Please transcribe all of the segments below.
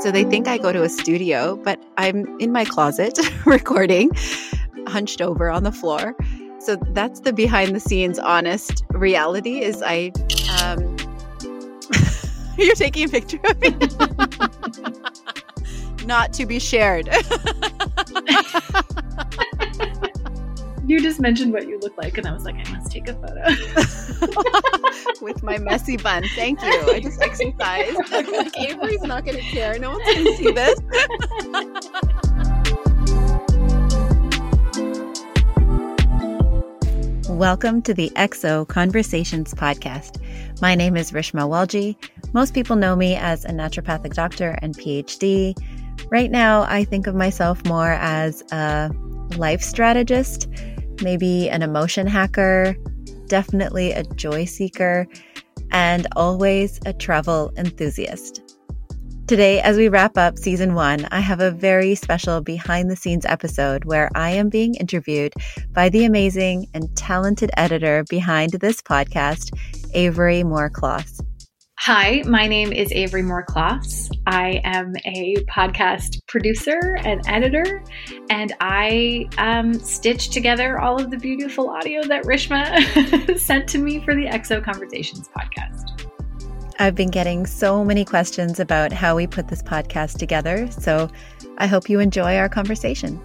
So they think I go to a studio, but I'm in my closet recording, hunched over on the floor. So that's the behind the scenes honest reality is I um you're taking a picture of me. Not to be shared. You just mentioned what you look like, and I was like, I must take a photo with my messy bun. Thank you. I just exercised. like, Avery's not going to care. No one's going to see this. Welcome to the XO Conversations podcast. My name is Rishma Walji. Most people know me as a naturopathic doctor and PhD. Right now, I think of myself more as a life strategist maybe an emotion hacker, definitely a joy seeker, and always a travel enthusiast. Today, as we wrap up season one, I have a very special behind the scenes episode where I am being interviewed by the amazing and talented editor behind this podcast, Avery Moore-Kloss. Hi, my name is Avery Moore-Kloss. I am a podcast producer and editor, and I um, together all of the beautiful audio that Rishma sent to me for the XO Conversations podcast. I've been getting so many questions about how we put this podcast together, so I hope you enjoy our conversation.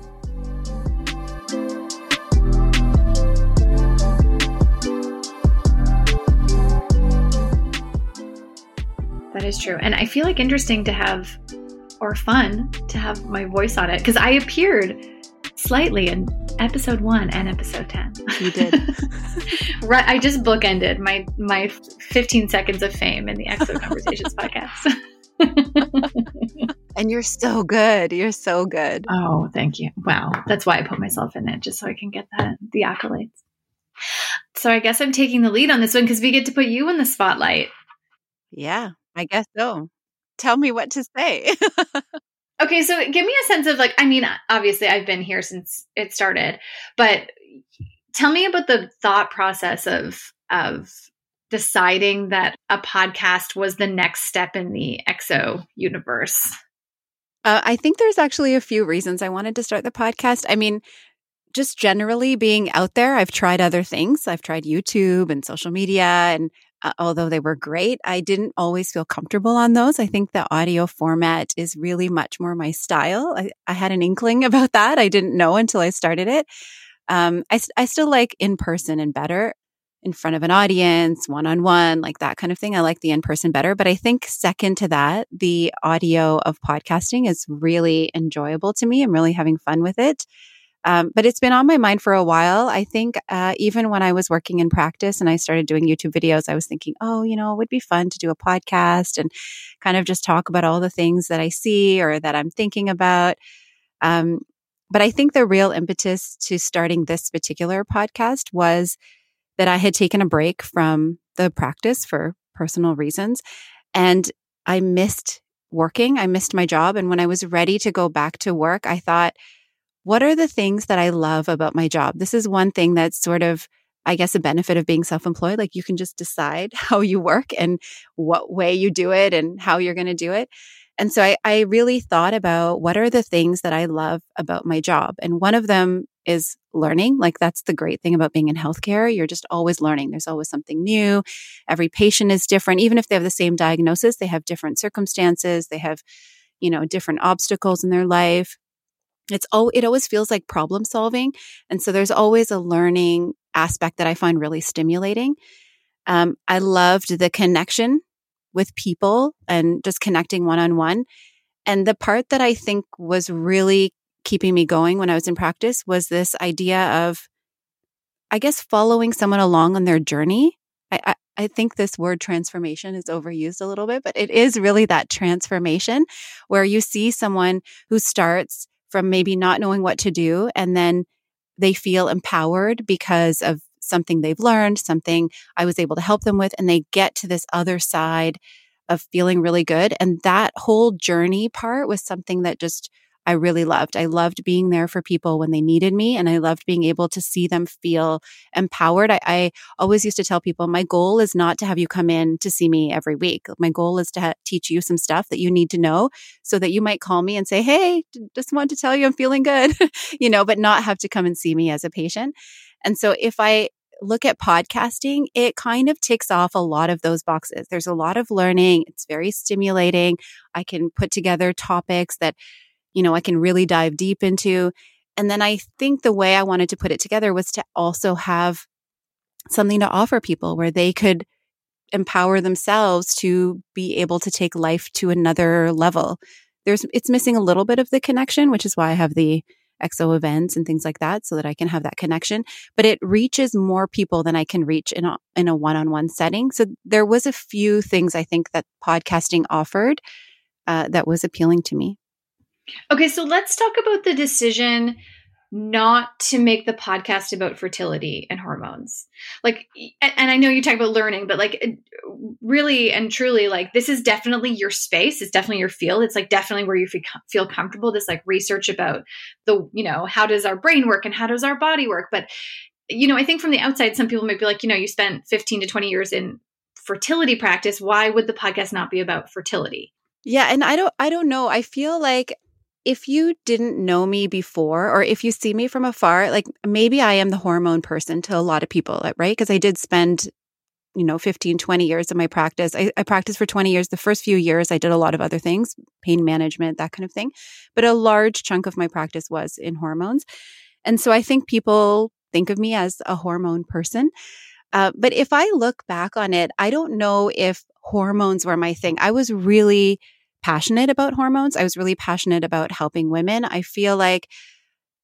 That is true. And I feel like interesting to have, or fun to have my voice on it, because I appeared slightly in episode one and episode 10. You did. right. I just bookended my, my 15 seconds of fame in the XO Conversations podcast. and you're so good. You're so good. Oh, thank you. Wow. That's why I put myself in it, just so I can get that the accolades. So I guess I'm taking the lead on this one because we get to put you in the spotlight. Yeah. I guess so. Tell me what to say. okay, so give me a sense of like, I mean, obviously I've been here since it started, but tell me about the thought process of of deciding that a podcast was the next step in the XO universe. Uh, I think there's actually a few reasons I wanted to start the podcast. I mean, just generally being out there, I've tried other things. I've tried YouTube and social media and uh, although they were great, I didn't always feel comfortable on those. I think the audio format is really much more my style. I, I had an inkling about that. I didn't know until I started it. Um, I, I still like in person and better in front of an audience, one on one, like that kind of thing. I like the in person better. But I think second to that, the audio of podcasting is really enjoyable to me. I'm really having fun with it. Um, but it's been on my mind for a while. I think uh, even when I was working in practice and I started doing YouTube videos, I was thinking, oh, you know, it would be fun to do a podcast and kind of just talk about all the things that I see or that I'm thinking about. Um, but I think the real impetus to starting this particular podcast was that I had taken a break from the practice for personal reasons and I missed working. I missed my job. And when I was ready to go back to work, I thought, what are the things that I love about my job? This is one thing that's sort of, I guess, a benefit of being self employed. Like you can just decide how you work and what way you do it and how you're going to do it. And so I, I really thought about what are the things that I love about my job. And one of them is learning. Like that's the great thing about being in healthcare. You're just always learning. There's always something new. Every patient is different. Even if they have the same diagnosis, they have different circumstances. They have, you know, different obstacles in their life it's oh it always feels like problem solving and so there's always a learning aspect that i find really stimulating. Um, i loved the connection with people and just connecting one-on-one and the part that i think was really keeping me going when i was in practice was this idea of i guess following someone along on their journey. I, I, I think this word transformation is overused a little bit, but it is really that transformation where you see someone who starts from maybe not knowing what to do and then they feel empowered because of something they've learned, something I was able to help them with, and they get to this other side of feeling really good. And that whole journey part was something that just I really loved. I loved being there for people when they needed me and I loved being able to see them feel empowered. I, I always used to tell people my goal is not to have you come in to see me every week. My goal is to ha- teach you some stuff that you need to know so that you might call me and say, Hey, just want to tell you I'm feeling good, you know, but not have to come and see me as a patient. And so if I look at podcasting, it kind of ticks off a lot of those boxes. There's a lot of learning. It's very stimulating. I can put together topics that you know, I can really dive deep into. And then I think the way I wanted to put it together was to also have something to offer people where they could empower themselves to be able to take life to another level. There's, it's missing a little bit of the connection, which is why I have the XO events and things like that so that I can have that connection, but it reaches more people than I can reach in a, in a one-on-one setting. So there was a few things I think that podcasting offered, uh, that was appealing to me. Okay, so let's talk about the decision not to make the podcast about fertility and hormones. Like, and I know you talk about learning, but like, really and truly, like, this is definitely your space. It's definitely your field. It's like definitely where you feel comfortable. This like research about the, you know, how does our brain work and how does our body work? But, you know, I think from the outside, some people might be like, you know, you spent 15 to 20 years in fertility practice. Why would the podcast not be about fertility? Yeah, and I don't I don't know. I feel like if you didn't know me before, or if you see me from afar, like maybe I am the hormone person to a lot of people, right? Because I did spend, you know, 15, 20 years of my practice. I, I practiced for 20 years. The first few years, I did a lot of other things, pain management, that kind of thing. But a large chunk of my practice was in hormones. And so I think people think of me as a hormone person. Uh, but if I look back on it, I don't know if hormones were my thing. I was really passionate about hormones. I was really passionate about helping women. I feel like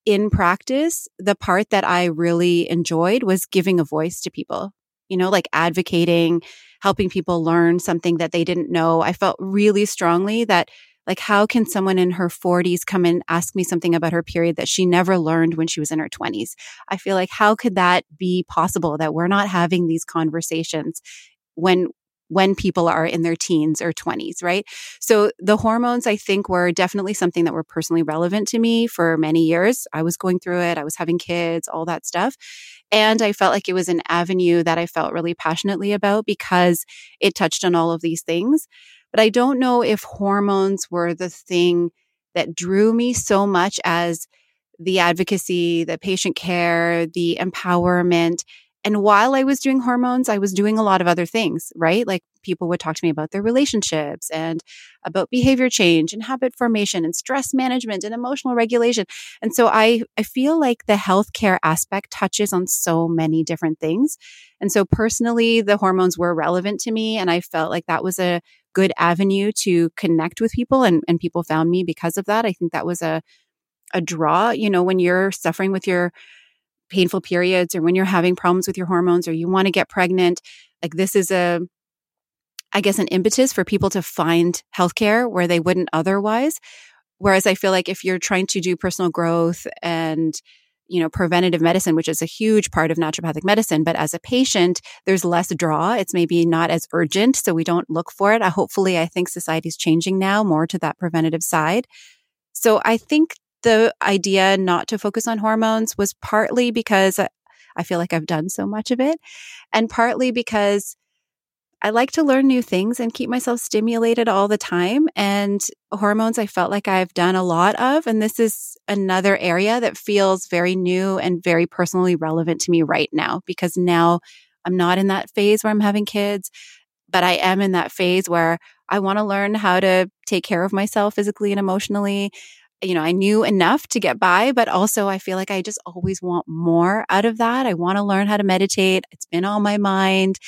in practice, the part that I really enjoyed was giving a voice to people, you know, like advocating, helping people learn something that they didn't know. I felt really strongly that like how can someone in her 40s come and ask me something about her period that she never learned when she was in her 20s i feel like how could that be possible that we're not having these conversations when when people are in their teens or 20s, right? So the hormones, I think, were definitely something that were personally relevant to me for many years. I was going through it, I was having kids, all that stuff. And I felt like it was an avenue that I felt really passionately about because it touched on all of these things. But I don't know if hormones were the thing that drew me so much as the advocacy, the patient care, the empowerment, and while I was doing hormones, I was doing a lot of other things, right? Like people would talk to me about their relationships and about behavior change and habit formation and stress management and emotional regulation. And so I, I feel like the healthcare aspect touches on so many different things. And so personally, the hormones were relevant to me. And I felt like that was a good avenue to connect with people and, and people found me because of that. I think that was a, a draw, you know, when you're suffering with your painful periods or when you're having problems with your hormones or you want to get pregnant, like this is a, I guess, an impetus for people to find healthcare where they wouldn't otherwise. Whereas I feel like if you're trying to do personal growth and, you know, preventative medicine, which is a huge part of naturopathic medicine, but as a patient, there's less draw. It's maybe not as urgent. So we don't look for it. I, hopefully, I think society's changing now more to that preventative side. So I think the idea not to focus on hormones was partly because I feel like I've done so much of it, and partly because I like to learn new things and keep myself stimulated all the time. And hormones, I felt like I've done a lot of. And this is another area that feels very new and very personally relevant to me right now because now I'm not in that phase where I'm having kids, but I am in that phase where I want to learn how to take care of myself physically and emotionally you know, I knew enough to get by, but also I feel like I just always want more out of that. I want to learn how to meditate. It's been on my mind.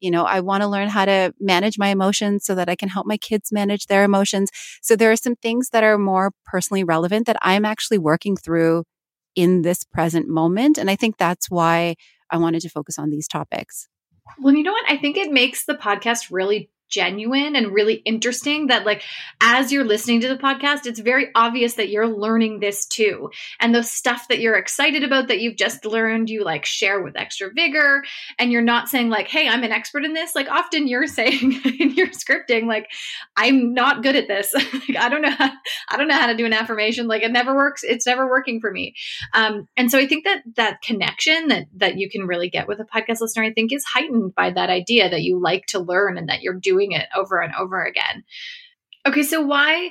You know, I want to learn how to manage my emotions so that I can help my kids manage their emotions. So there are some things that are more personally relevant that I'm actually working through in this present moment. And I think that's why I wanted to focus on these topics. Well, you know what? I think it makes the podcast really genuine and really interesting that like as you're listening to the podcast it's very obvious that you're learning this too. And the stuff that you're excited about that you've just learned you like share with extra vigor. And you're not saying like hey i'm an expert in this. Like often you're saying in your scripting like i'm not good at this. Like, i don't know how, i don't know how to do an affirmation. Like it never works it's never working for me. Um, and so i think that that connection that that you can really get with a podcast listener i think is heightened by that idea that you like to learn and that you're doing doing it over and over again. Okay, so why?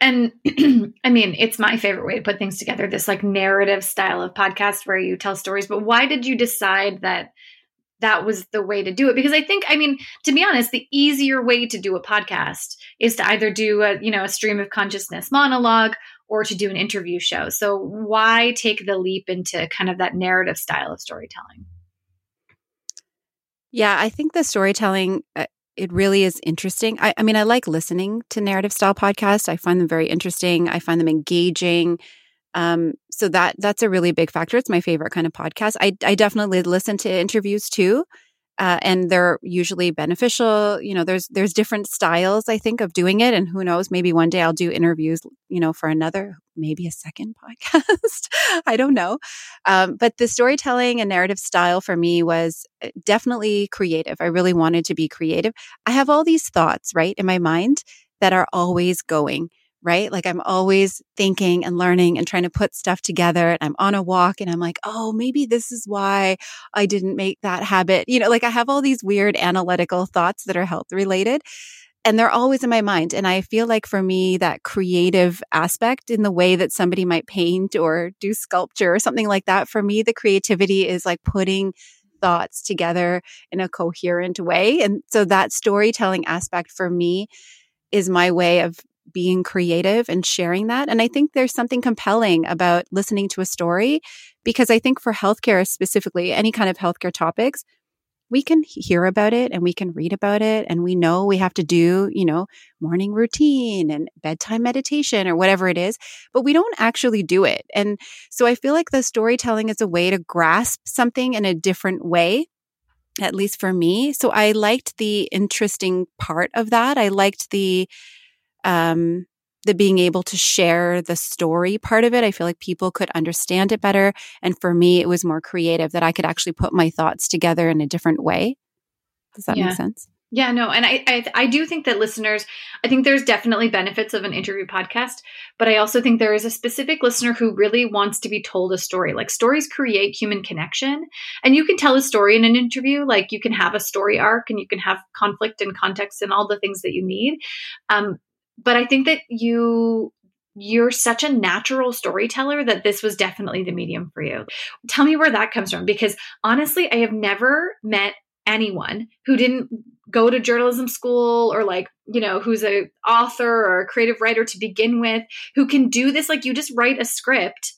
And I mean, it's my favorite way to put things together this like narrative style of podcast where you tell stories. But why did you decide that that was the way to do it? Because I think, I mean, to be honest, the easier way to do a podcast is to either do a, you know, a stream of consciousness monologue or to do an interview show. So why take the leap into kind of that narrative style of storytelling? Yeah, I think the storytelling uh, it really is interesting. I, I, mean, I like listening to narrative style podcasts. I find them very interesting. I find them engaging. Um, so that that's a really big factor. It's my favorite kind of podcast. I, I definitely listen to interviews too uh, and they're usually beneficial. You know, there's there's different styles I think of doing it, and who knows, maybe one day I'll do interviews. You know, for another, maybe a second podcast. I don't know, um, but the storytelling and narrative style for me was uh, definitely creative. I really wanted to be creative. I have all these thoughts right in my mind that are always going right? Like I'm always thinking and learning and trying to put stuff together. And I'm on a walk and I'm like, oh, maybe this is why I didn't make that habit. You know, like I have all these weird analytical thoughts that are health related. And they're always in my mind. And I feel like for me, that creative aspect in the way that somebody might paint or do sculpture or something like that, for me, the creativity is like putting thoughts together in a coherent way. And so that storytelling aspect for me is my way of being creative and sharing that. And I think there's something compelling about listening to a story because I think for healthcare specifically, any kind of healthcare topics, we can hear about it and we can read about it and we know we have to do, you know, morning routine and bedtime meditation or whatever it is, but we don't actually do it. And so I feel like the storytelling is a way to grasp something in a different way at least for me. So I liked the interesting part of that. I liked the um, the being able to share the story part of it. I feel like people could understand it better. And for me, it was more creative that I could actually put my thoughts together in a different way. Does that yeah. make sense? Yeah, no, and I, I, I do think that listeners, I think there's definitely benefits of an interview podcast, but I also think there is a specific listener who really wants to be told a story. Like stories create human connection, and you can tell a story in an interview. Like you can have a story arc, and you can have conflict and context and all the things that you need. Um, but I think that you you're such a natural storyteller that this was definitely the medium for you. Tell me where that comes from because honestly, I have never met anyone who didn't go to journalism school or like, you know, who's a author or a creative writer to begin with, who can do this. Like you just write a script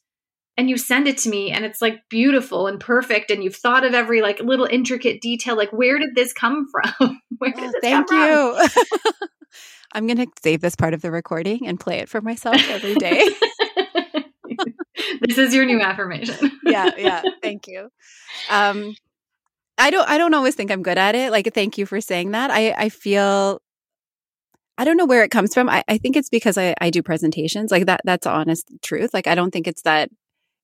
and you send it to me and it's like beautiful and perfect and you've thought of every like little intricate detail. Like where did this come from? Where did oh, this thank you I'm going to save this part of the recording and play it for myself every day. this is your new affirmation. yeah, yeah. Thank you. Um, I don't. I don't always think I'm good at it. Like, thank you for saying that. I I feel. I don't know where it comes from. I, I think it's because I, I do presentations. Like that. That's honest truth. Like I don't think it's that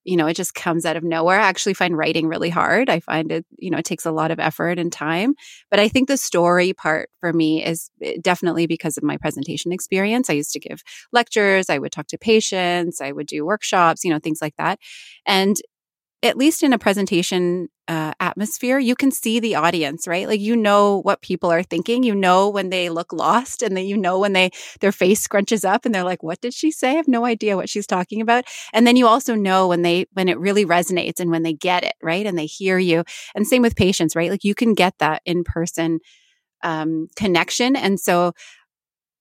you know, it just comes out of nowhere. I actually find writing really hard. I find it, you know, it takes a lot of effort and time. But I think the story part for me is eh, definitely because of my presentation experience. I used to give lectures, I would talk to patients, I would do workshops, you know, things like that. And at least in a presentation uh, atmosphere, you can see the audience, right? Like you know what people are thinking. You know when they look lost, and then you know when they their face scrunches up and they're like, "What did she say?" I have no idea what she's talking about. And then you also know when they when it really resonates and when they get it, right? And they hear you. And same with patients, right? Like you can get that in person um, connection. And so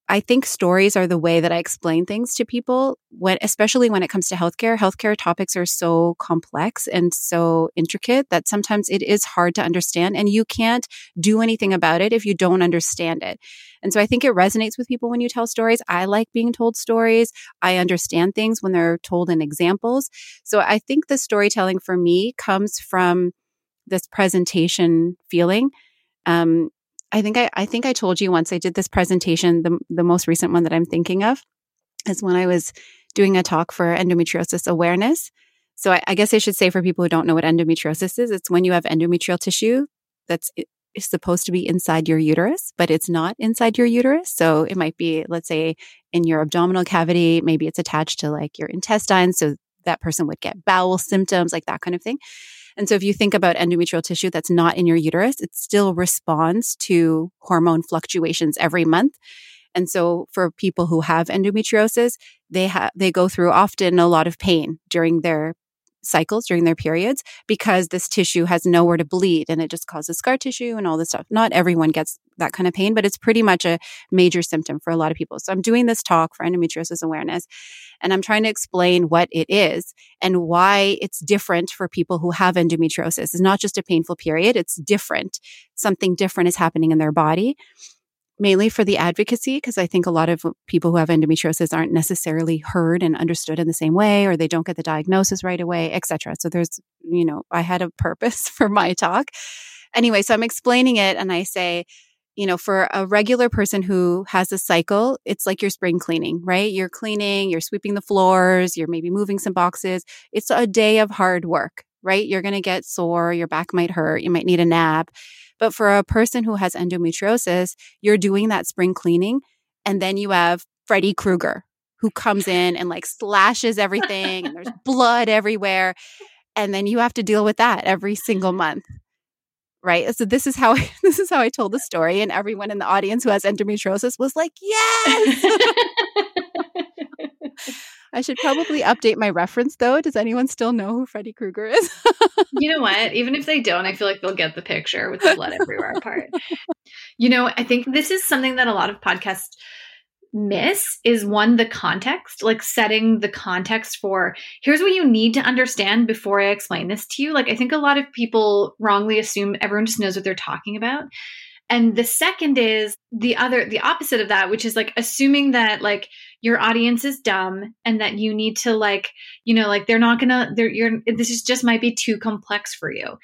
I think stories are the way that I explain things to people when, especially when it comes to healthcare. Healthcare topics are so complex and so intricate that sometimes it is hard to understand and you can't do anything about it if you don't understand it. And so I think it resonates with people when you tell stories. I like being told stories. I understand things when they're told in examples. So I think the storytelling for me comes from this presentation feeling. Um, I think I, I think I told you once I did this presentation, the, the most recent one that I'm thinking of is when I was doing a talk for endometriosis awareness. So I, I guess I should say for people who don't know what endometriosis is, it's when you have endometrial tissue that's is supposed to be inside your uterus, but it's not inside your uterus. So it might be, let's say, in your abdominal cavity, maybe it's attached to like your intestines. So that person would get bowel symptoms, like that kind of thing. And so if you think about endometrial tissue that's not in your uterus, it still responds to hormone fluctuations every month. And so for people who have endometriosis, they have they go through often a lot of pain during their cycles during their periods because this tissue has nowhere to bleed and it just causes scar tissue and all this stuff. Not everyone gets that kind of pain, but it's pretty much a major symptom for a lot of people. So I'm doing this talk for endometriosis awareness and I'm trying to explain what it is and why it's different for people who have endometriosis. It's not just a painful period, it's different. Something different is happening in their body mainly for the advocacy because I think a lot of people who have endometriosis aren't necessarily heard and understood in the same way or they don't get the diagnosis right away, etc. So there's, you know, I had a purpose for my talk. Anyway, so I'm explaining it and I say, you know, for a regular person who has a cycle, it's like your spring cleaning, right? You're cleaning, you're sweeping the floors, you're maybe moving some boxes. It's a day of hard work, right? You're going to get sore, your back might hurt, you might need a nap. But for a person who has endometriosis, you're doing that spring cleaning. And then you have Freddy Krueger who comes in and like slashes everything and there's blood everywhere. And then you have to deal with that every single month. Right. So this is how I, this is how I told the story. And everyone in the audience who has endometriosis was like, yes. I should probably update my reference though. Does anyone still know who Freddy Krueger is? you know what? Even if they don't, I feel like they'll get the picture with the blood everywhere part. You know, I think this is something that a lot of podcasts miss is one the context like setting the context for here's what you need to understand before i explain this to you like i think a lot of people wrongly assume everyone just knows what they're talking about and the second is the other, the opposite of that, which is like assuming that like your audience is dumb and that you need to like, you know, like they're not gonna, they're, you're, this is just might be too complex for you.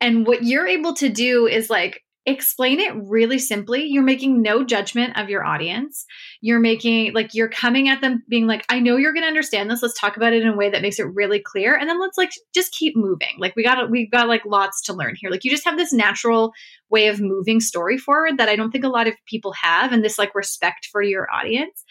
And what you're able to do is like explain it really simply. You're making no judgment of your audience. You're making like you're coming at them being like, I know you're to understand this. Let's talk about it in a way that makes it really clear. And then let's like just keep moving. Like we got we've got like lots to learn here. Like you just have this natural way of moving story forward that I don't think a lot of people have and this like respect for your audience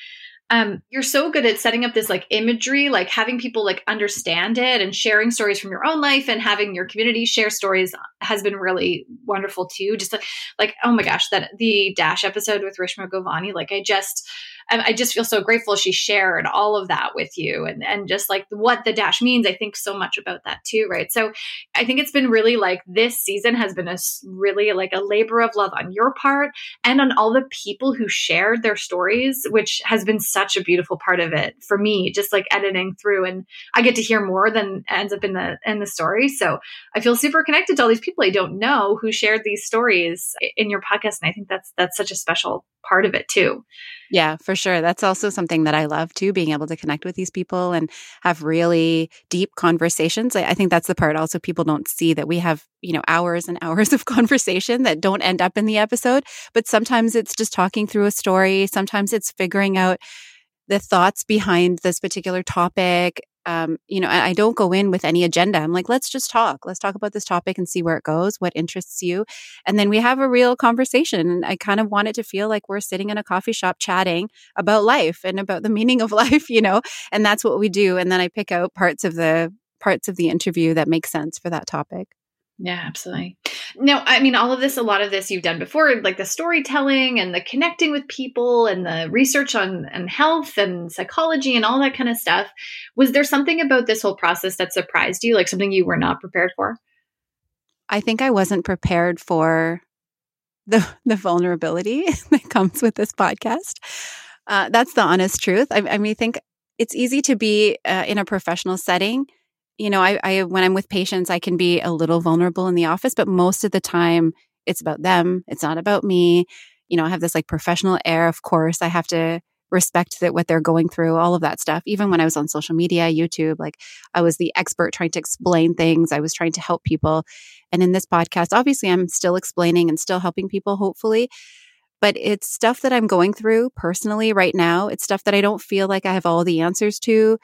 um, you're so good at setting up this like imagery, like having people like understand it and sharing stories from your own life and having your community share stories has been really wonderful too. Just like, like oh my gosh, that the Dash episode with Rishma Govani, like I just I just feel so grateful she shared all of that with you and, and just like what the dash means. I think so much about that too, right? So I think it's been really like this season has been a really like a labor of love on your part and on all the people who shared their stories, which has been such a beautiful part of it for me, just like editing through and I get to hear more than ends up in the in the story. So I feel super connected to all these people I don't know who shared these stories in your podcast. And I think that's that's such a special part of it too. Yeah, for sure. That's also something that I love too, being able to connect with these people and have really deep conversations. I, I, think that's the part also people don't see that we have, you know, hours and hours of conversation that don't end up in the episode. But sometimes it's just talking through a story. Sometimes it's figuring out the thoughts behind this particular topic um, you know, I don't go in with any agenda. I'm like, let's just talk. Let's talk about this topic and see where it goes, what interests you. And then we have a real conversation. And I kind of want it to feel like we're sitting in a coffee shop chatting about life and about the meaning of life, you know, and that's what we do. And then I pick out parts of the parts of the interview that make sense for that topic. Yeah, absolutely. No, I mean, all of this, a lot of this you've done before, like the storytelling and the connecting with people and the research on and health and psychology and all that kind of stuff. Was there something about this whole process that surprised you, like something you were not prepared for? I think I wasn't prepared for the the vulnerability that comes with this podcast. Uh, that's the honest truth. I, I mean, I think it's easy to be uh, in a professional setting you know, I, I, when I'm with patients, I can be a little vulnerable in the office, but most of the time it's about them. It's not about me. You know, I have this like professional air. Of course, I have to respect that what they're going through, all of that stuff. Even when I was on social media, YouTube, like I was the expert trying to explain things. I was trying to help people. And in this podcast, obviously I'm still explaining and still helping people, hopefully. But it's stuff that I'm going through personally right now. It's stuff that I don't feel like I have all the answers to.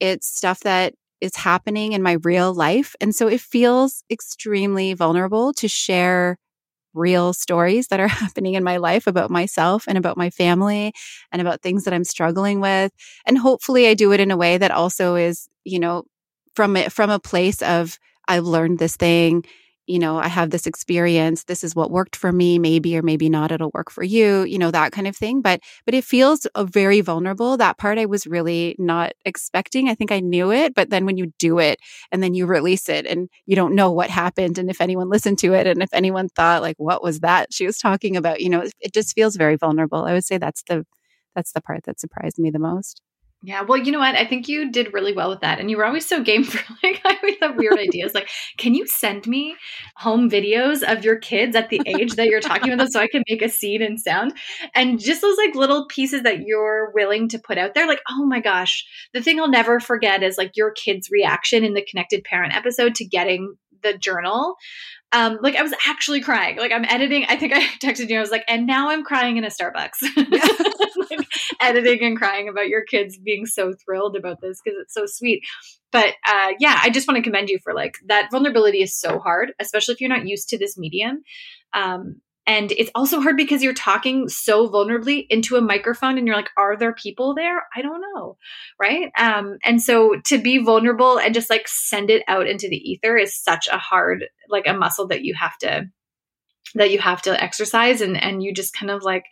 It's stuff that is happening in my real life. And so it feels extremely vulnerable to share real stories that are happening in my life about myself and about my family and about things that I'm struggling with. And hopefully I do it in a way that also is, you know, from it from a place of I've learned this thing you know, I have this experience. This is what worked for me. Maybe or maybe not, it'll work for you, you know, that kind of thing. But, but it feels uh, very vulnerable. That part I was really not expecting. I think I knew it, but then when you do it and then you release it and you don't know what happened and if anyone listened to it and if anyone thought like, what was that she was talking about, you know, it just feels very vulnerable. I would say that's the, that's the part that surprised me the most. Yeah, well, you know what? I think you did really well with that. And you were always so game for like I always have weird ideas. Like, can you send me home videos of your kids at the age that you're talking about them so I can make a scene and sound? And just those like little pieces that you're willing to put out there, like, oh my gosh, the thing I'll never forget is like your kid's reaction in the connected parent episode to getting the journal um, like I was actually crying. Like I'm editing. I think I texted you. I was like, and now I'm crying in a Starbucks, like, editing and crying about your kids being so thrilled about this because it's so sweet. But uh, yeah, I just want to commend you for like that vulnerability is so hard, especially if you're not used to this medium. Um, and it's also hard because you're talking so vulnerably into a microphone and you're like, are there people there? I don't know. Right. Um, and so to be vulnerable and just like send it out into the ether is such a hard, like a muscle that you have to that you have to exercise and and you just kind of like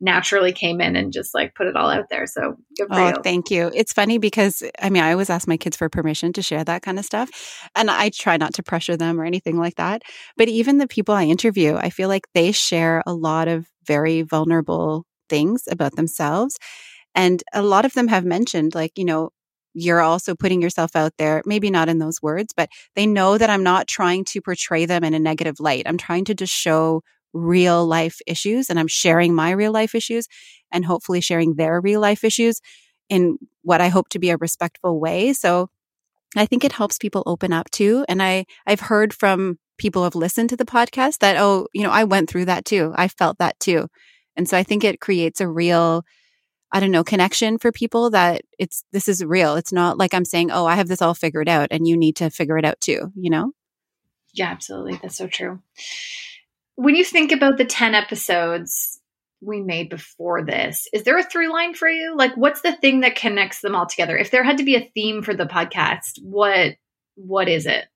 naturally came in and just like put it all out there. So oh you. thank you. It's funny because i mean i always ask my kids for permission to share that kind of stuff and i try not to pressure them or anything like that. But even the people i interview i feel like they share a lot of very vulnerable things about themselves and a lot of them have mentioned like you know you're also putting yourself out there, maybe not in those words, but they know that I'm not trying to portray them in a negative light. I'm trying to just show real life issues and I'm sharing my real life issues and hopefully sharing their real life issues in what I hope to be a respectful way. So I think it helps people open up too. And I, I've heard from people who have listened to the podcast that, oh, you know, I went through that too. I felt that too. And so I think it creates a real I don't know, connection for people that it's, this is real. It's not like I'm saying, oh, I have this all figured out and you need to figure it out too, you know? Yeah, absolutely. That's so true. When you think about the 10 episodes we made before this, is there a through line for you? Like, what's the thing that connects them all together? If there had to be a theme for the podcast, what, what is it?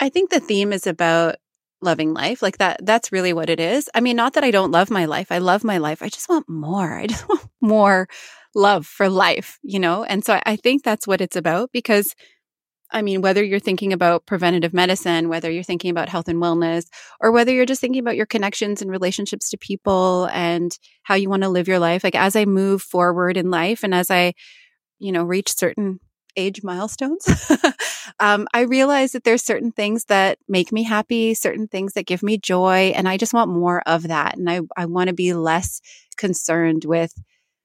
I think the theme is about loving life like that that's really what it is. I mean not that i don't love my life i love my life i just want more i just want more love for life you know? And so i think that's what it's about because i mean whether you're thinking about preventative medicine whether you're thinking about health and wellness or whether you're just thinking about your connections and relationships to people and how you want to live your life like as i move forward in life and as i you know reach certain age milestones, um, I realize that there's certain things that make me happy, certain things that give me joy, and I just want more of that. And I, I want to be less concerned with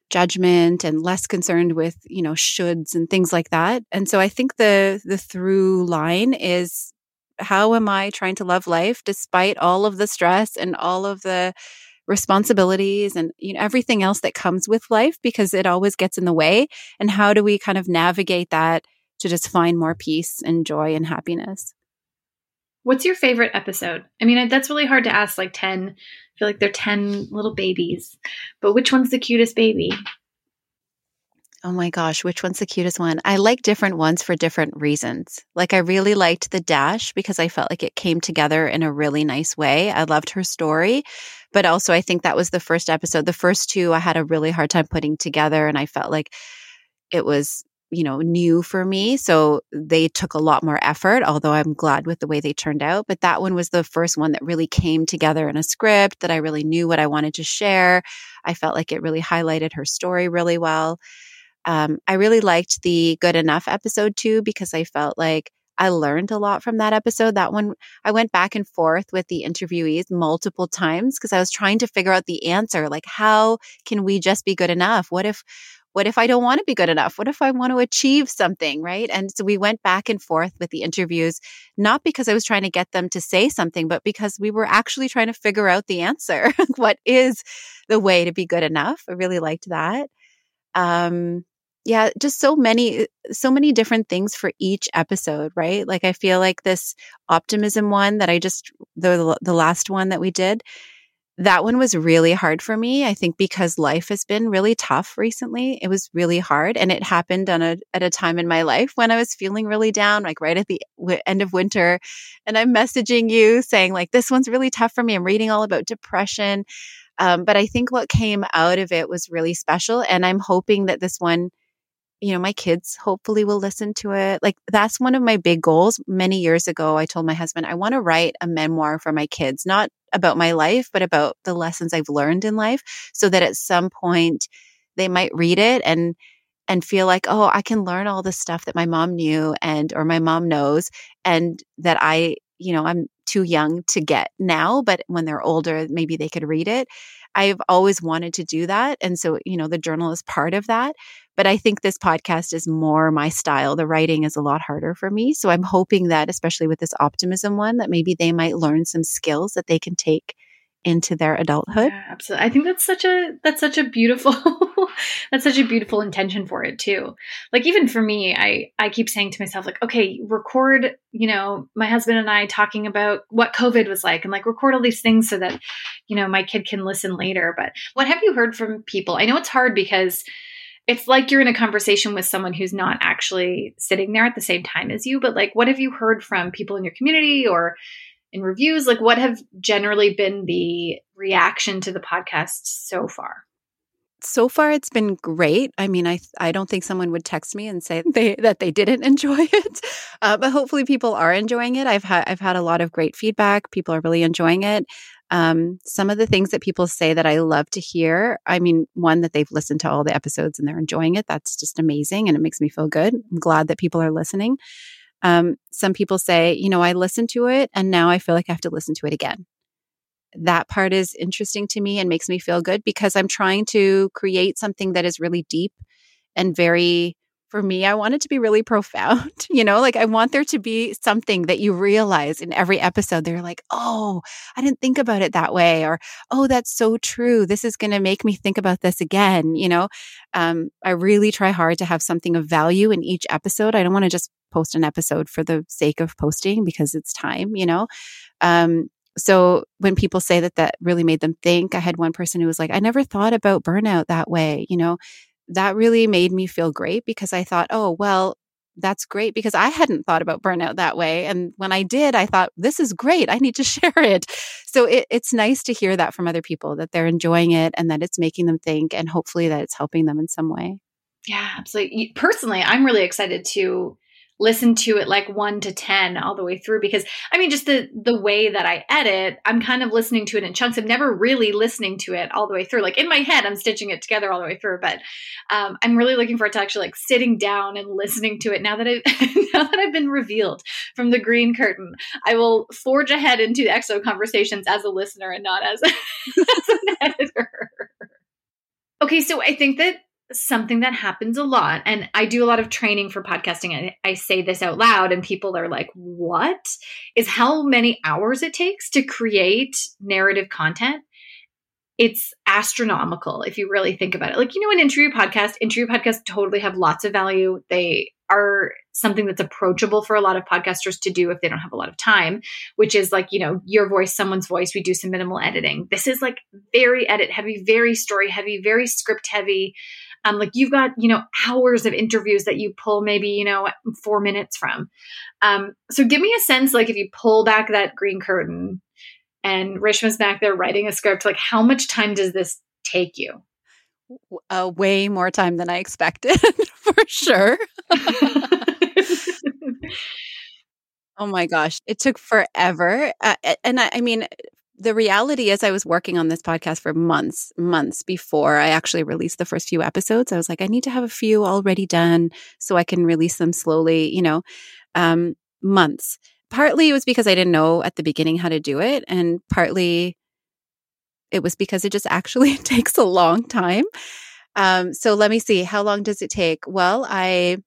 judgment and less concerned with you know shoulds and things like that. And so I think the the through line is how am I trying to love life despite all of the stress and all of the responsibilities and you know everything else that comes with life because it always gets in the way and how do we kind of navigate that to just find more peace and joy and happiness what's your favorite episode i mean that's really hard to ask like 10 i feel like they're 10 little babies but which one's the cutest baby Oh my gosh, which one's the cutest one? I like different ones for different reasons. Like I really liked the dash because I felt like it came together in a really nice way. I loved her story, but also I think that was the first episode. The first two I had a really hard time putting together and I felt like it was, you know, new for me. So they took a lot more effort, although I'm glad with the way they turned out. But that one was the first one that really came together in a script that I really knew what I wanted to share. I felt like it really highlighted her story really well. Um, I really liked the good enough episode too because I felt like I learned a lot from that episode. That one, I went back and forth with the interviewees multiple times because I was trying to figure out the answer. Like, how can we just be good enough? What if, what if I don't want to be good enough? What if I want to achieve something? Right. And so we went back and forth with the interviews, not because I was trying to get them to say something, but because we were actually trying to figure out the answer. what is the way to be good enough? I really liked that. Um, yeah, just so many, so many different things for each episode, right? Like I feel like this optimism one that I just, the, the last one that we did, that one was really hard for me. I think because life has been really tough recently. It was really hard and it happened on a, at a time in my life when I was feeling really down, like right at the w- end of winter. And I'm messaging you saying like, this one's really tough for me. I'm reading all about depression. Um, but I think what came out of it was really special. And I'm hoping that this one, you know, my kids hopefully will listen to it. Like that's one of my big goals. Many years ago, I told my husband, I want to write a memoir for my kids, not about my life, but about the lessons I've learned in life so that at some point they might read it and, and feel like, oh, I can learn all the stuff that my mom knew and, or my mom knows and that I, you know, I'm too young to get now, but when they're older, maybe they could read it. I've always wanted to do that. And so, you know, the journal is part of that. But I think this podcast is more my style. The writing is a lot harder for me. So I'm hoping that, especially with this optimism one, that maybe they might learn some skills that they can take into their adulthood. Yeah, absolutely. I think that's such a that's such a beautiful that's such a beautiful intention for it too. Like even for me, I I keep saying to myself like, okay, record, you know, my husband and I talking about what COVID was like and like record all these things so that, you know, my kid can listen later. But what have you heard from people? I know it's hard because it's like you're in a conversation with someone who's not actually sitting there at the same time as you, but like what have you heard from people in your community or in reviews? Like, what have generally been the reaction to the podcast so far? So far, it's been great. I mean, I I don't think someone would text me and say they that they didn't enjoy it, uh, but hopefully, people are enjoying it. I've had I've had a lot of great feedback. People are really enjoying it. Um, some of the things that people say that I love to hear. I mean, one that they've listened to all the episodes and they're enjoying it. That's just amazing, and it makes me feel good. I'm glad that people are listening. Um, some people say, you know, I listened to it and now I feel like I have to listen to it again. That part is interesting to me and makes me feel good because I'm trying to create something that is really deep and very for me, I want it to be really profound. You know, like I want there to be something that you realize in every episode. They're like, oh, I didn't think about it that way. Or, oh, that's so true. This is going to make me think about this again. You know, um, I really try hard to have something of value in each episode. I don't want to just post an episode for the sake of posting because it's time, you know? Um, so when people say that that really made them think, I had one person who was like, I never thought about burnout that way, you know? That really made me feel great because I thought, oh, well, that's great because I hadn't thought about burnout that way. And when I did, I thought, this is great. I need to share it. So it, it's nice to hear that from other people that they're enjoying it and that it's making them think and hopefully that it's helping them in some way. Yeah, absolutely. Personally, I'm really excited to listen to it like 1 to 10 all the way through because I mean just the the way that I edit, I'm kind of listening to it in chunks. I'm never really listening to it all the way through. Like in my head, I'm stitching it together all the way through, but um, I'm really looking forward to actually like sitting down and listening to it now that I've now that I've been revealed from the green curtain. I will forge ahead into the XO conversations as a listener and not as, as an editor. Okay, so I think that something that happens a lot and i do a lot of training for podcasting and i say this out loud and people are like what? is how many hours it takes to create narrative content. It's astronomical if you really think about it. Like you know an interview podcast interview podcasts totally have lots of value. They are something that's approachable for a lot of podcasters to do if they don't have a lot of time, which is like, you know, your voice, someone's voice, we do some minimal editing. This is like very edit heavy, very story heavy, very script heavy. Um, like you've got, you know, hours of interviews that you pull maybe, you know, four minutes from. Um, so give me a sense, like if you pull back that green curtain and Rishma's back there writing a script, like how much time does this take you? Uh, way more time than I expected, for sure. oh my gosh, it took forever. Uh, and I, I mean, the reality is I was working on this podcast for months, months before I actually released the first few episodes. I was like, I need to have a few already done so I can release them slowly, you know. Um, months. Partly it was because I didn't know at the beginning how to do it, and partly it was because it just actually takes a long time. Um, so let me see, how long does it take? Well, I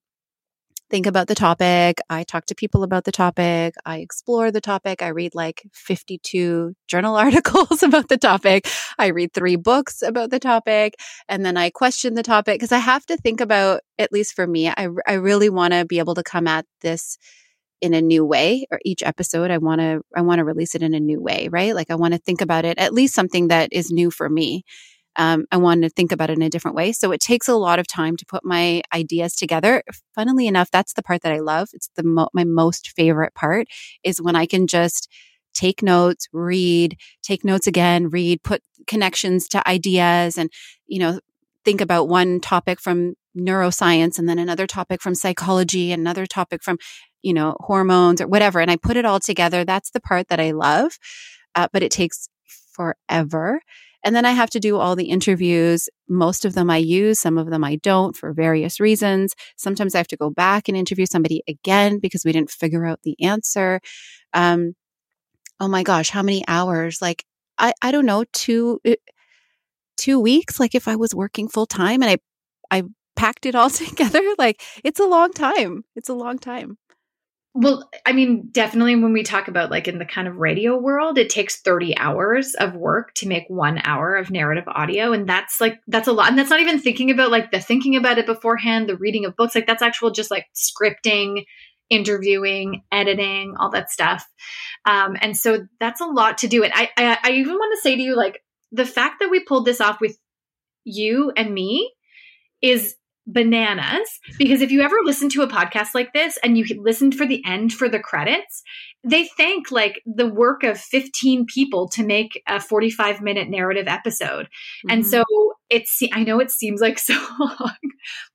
think about the topic. I talk to people about the topic. I explore the topic. I read like 52 journal articles about the topic. I read three books about the topic. And then I question the topic because I have to think about, at least for me, I, I really want to be able to come at this in a new way or each episode i want to i want to release it in a new way right like i want to think about it at least something that is new for me um, I want to think about it in a different way. So it takes a lot of time to put my ideas together. Funnily enough, that's the part that I love. It's the mo- my most favorite part is when I can just take notes, read, take notes again, read, put connections to ideas and, you know, think about one topic from neuroscience and then another topic from psychology, another topic from, you know, hormones or whatever. And I put it all together. That's the part that I love. Uh, but it takes forever. And then I have to do all the interviews. Most of them I use, some of them I don't for various reasons. Sometimes I have to go back and interview somebody again because we didn't figure out the answer. Um, oh my gosh, how many hours? Like, I, I don't know, two, uh, two weeks. Like if I was working full time and I, I packed it all together, like it's a long time. It's a long time. Well, I mean, definitely when we talk about like in the kind of radio world, it takes 30 hours of work to make one hour of narrative audio. And that's like, that's a lot. And that's not even thinking about like the thinking about it beforehand, the reading of books. Like that's actual just like scripting, interviewing, editing, all that stuff. Um, and so that's a lot to do. And I, I, I even want to say to you, like, the fact that we pulled this off with you and me is bananas because if you ever listen to a podcast like this and you listened for the end for the credits they thank like the work of 15 people to make a 45 minute narrative episode. Mm-hmm. and so it's i know it seems like so long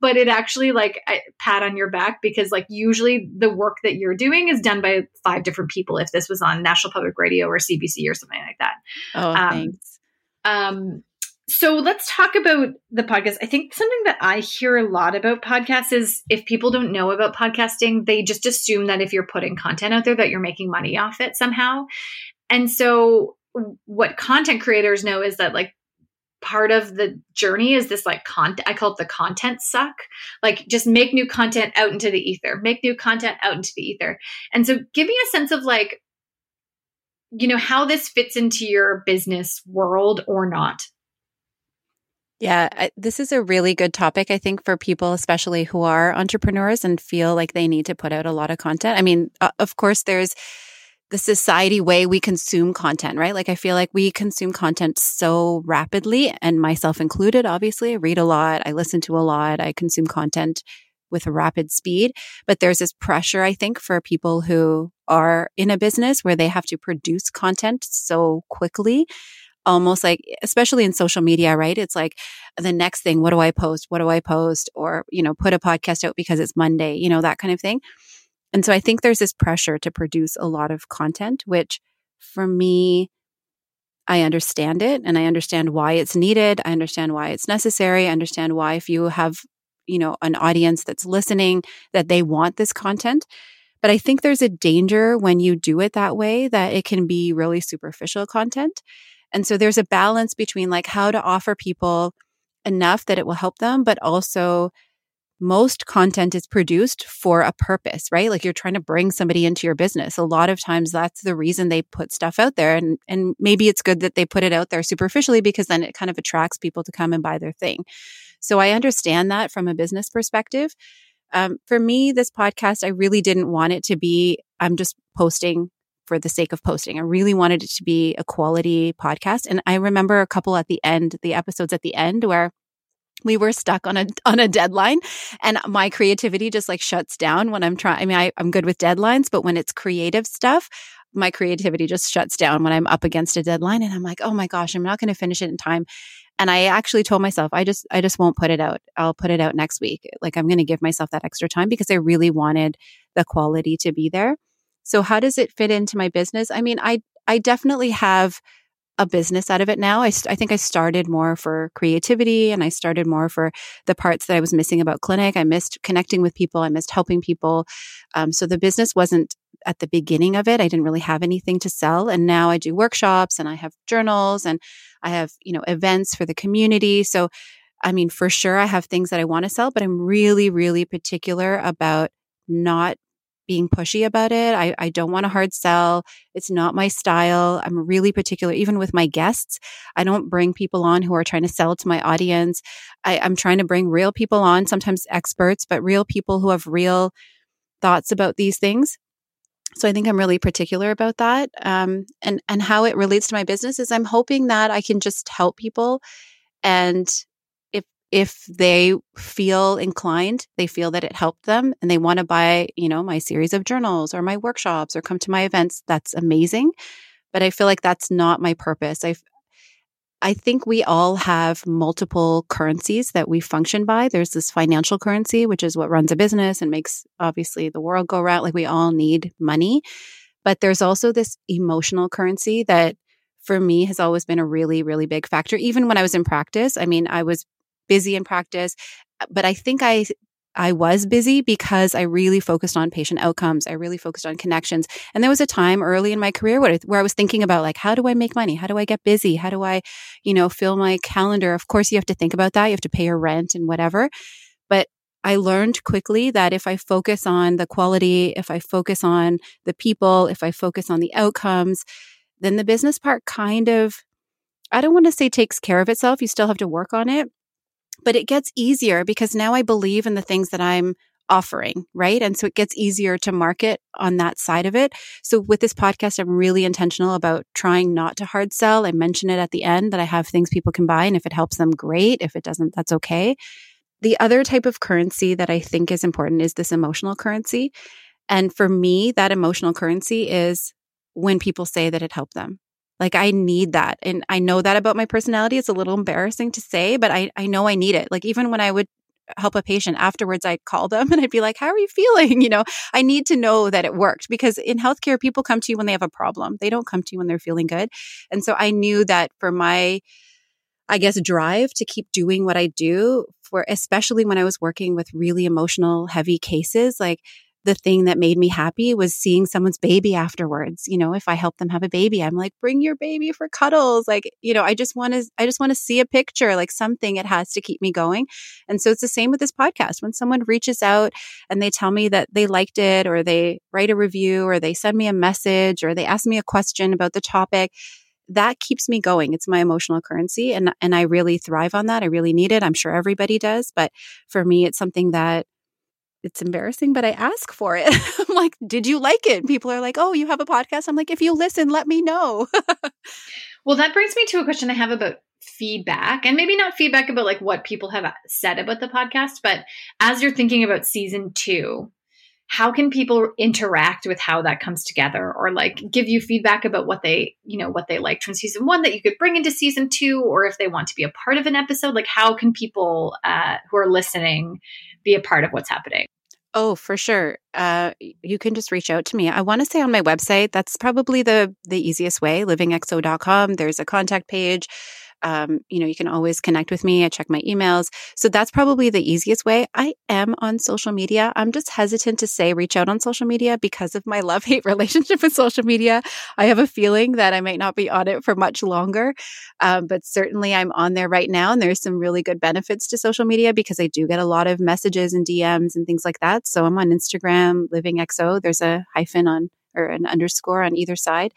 but it actually like I, pat on your back because like usually the work that you're doing is done by five different people if this was on national public radio or cbc or something like that. Oh um, thanks. um so let's talk about the podcast. I think something that I hear a lot about podcasts is if people don't know about podcasting, they just assume that if you're putting content out there that you're making money off it somehow. And so what content creators know is that like part of the journey is this like content I call it the content suck. Like just make new content out into the ether. Make new content out into the ether. And so give me a sense of like you know how this fits into your business world or not. Yeah, I, this is a really good topic, I think, for people, especially who are entrepreneurs and feel like they need to put out a lot of content. I mean, uh, of course, there's the society way we consume content, right? Like, I feel like we consume content so rapidly, and myself included, obviously. I read a lot, I listen to a lot, I consume content with a rapid speed. But there's this pressure, I think, for people who are in a business where they have to produce content so quickly almost like, especially in social media, right? It's like the next thing, what do I post? What do I post? Or, you know, put a podcast out because it's Monday, you know, that kind of thing. And so I think there's this pressure to produce a lot of content, which for me, I understand it and I understand why it's needed. I understand why it's necessary. I understand why if you have, you know, an audience that's listening, that they want this content. But I think there's a danger when you do it that way that it can be really superficial content. And so there's a balance between like how to offer people enough that it will help them, but also most content is produced for a purpose, right? Like you're trying to bring somebody into your business. A lot of times that's the reason they put stuff out there. And, and maybe it's good that they put it out there superficially because then it kind of attracts people to come and buy their thing. So I understand that from a business perspective. Um, for me, this podcast, I really didn't want it to be, I'm just posting for the sake of posting. I really wanted it to be a quality podcast. And I remember a couple at the end, the episodes at the end where we were stuck on a on a deadline and my creativity just like shuts down when I'm trying I mean I, I'm good with deadlines, but when it's creative stuff, my creativity just shuts down when I'm up against a deadline and I'm like, oh my gosh, I'm not going to finish it in time. And I actually told myself, I just, I just won't put it out. I'll put it out next week. Like I'm going to give myself that extra time because I really wanted the quality to be there. So how does it fit into my business? I mean, I I definitely have a business out of it now. I, I think I started more for creativity and I started more for the parts that I was missing about clinic. I missed connecting with people. I missed helping people. Um, so the business wasn't at the beginning of it. I didn't really have anything to sell. And now I do workshops and I have journals and I have, you know, events for the community. So, I mean, for sure, I have things that I want to sell, but I'm really, really particular about not being pushy about it. I, I don't want a hard sell. It's not my style. I'm really particular, even with my guests. I don't bring people on who are trying to sell to my audience. I, I'm trying to bring real people on, sometimes experts, but real people who have real thoughts about these things. So I think I'm really particular about that. Um, and, and how it relates to my business is I'm hoping that I can just help people and if they feel inclined, they feel that it helped them and they want to buy, you know, my series of journals or my workshops or come to my events, that's amazing. But I feel like that's not my purpose. I I think we all have multiple currencies that we function by. There's this financial currency, which is what runs a business and makes obviously the world go round. Like we all need money. But there's also this emotional currency that for me has always been a really, really big factor. Even when I was in practice, I mean, I was busy in practice. Uh, but I think I I was busy because I really focused on patient outcomes. I really focused on connections. And there was a time early in my career where, where I was thinking about like, how do I make money? How do I get busy? How do I, you know, fill my calendar? Of course, you have to think about that. You have to pay your rent and whatever. But I learned quickly that if I focus on the quality, if I focus on the people, if I focus on the outcomes, then the business part kind of, I don't want to say takes care of itself. You still have to work on it but it gets easier because now I believe in the things that I'm offering, right? And so it gets easier to market on that side of it. So with this podcast, I'm really intentional about trying not to hard sell. I mention it at the end that I have things people can buy. And if it helps them, great. If it doesn't, that's okay. The other type of currency that I think is important is this emotional currency. And for me, that emotional currency is when people say that it helped them. Like I need that. And I know that about my personality. It's a little embarrassing to say, but I, I know I need it. Like even when I would help a patient afterwards, I'd call them and I'd be like, how are you feeling? You know, I need to know that it worked because in healthcare, people come to you when they have a problem. They don't come to you when they're feeling good. And so I knew that for my, I guess, drive to keep doing what I do for, especially when I was working with really emotional, heavy cases, like the thing that made me happy was seeing someone's baby afterwards. You know, if I help them have a baby, I'm like, bring your baby for cuddles. Like, you know, I just want to, I just want to see a picture, like something it has to keep me going. And so it's the same with this podcast. When someone reaches out and they tell me that they liked it or they write a review or they send me a message or they ask me a question about the topic, that keeps me going. It's my emotional currency and and I really thrive on that. I really need it. I'm sure everybody does, but for me it's something that it's embarrassing, but I ask for it. I'm like, did you like it? people are like, oh, you have a podcast? I'm like, if you listen, let me know. well, that brings me to a question I have about feedback and maybe not feedback about like what people have said about the podcast, but as you're thinking about season two, how can people interact with how that comes together or like give you feedback about what they you know what they liked from season one that you could bring into season two or if they want to be a part of an episode like how can people uh, who are listening be a part of what's happening Oh, for sure. Uh, you can just reach out to me. I want to say on my website, that's probably the the easiest way, livingxo.com. There's a contact page. Um, you know, you can always connect with me. I check my emails. So that's probably the easiest way. I am on social media. I'm just hesitant to say reach out on social media because of my love hate relationship with social media. I have a feeling that I might not be on it for much longer. Um, but certainly I'm on there right now. And there's some really good benefits to social media because I do get a lot of messages and DMs and things like that. So I'm on Instagram, Living XO. There's a hyphen on or an underscore on either side.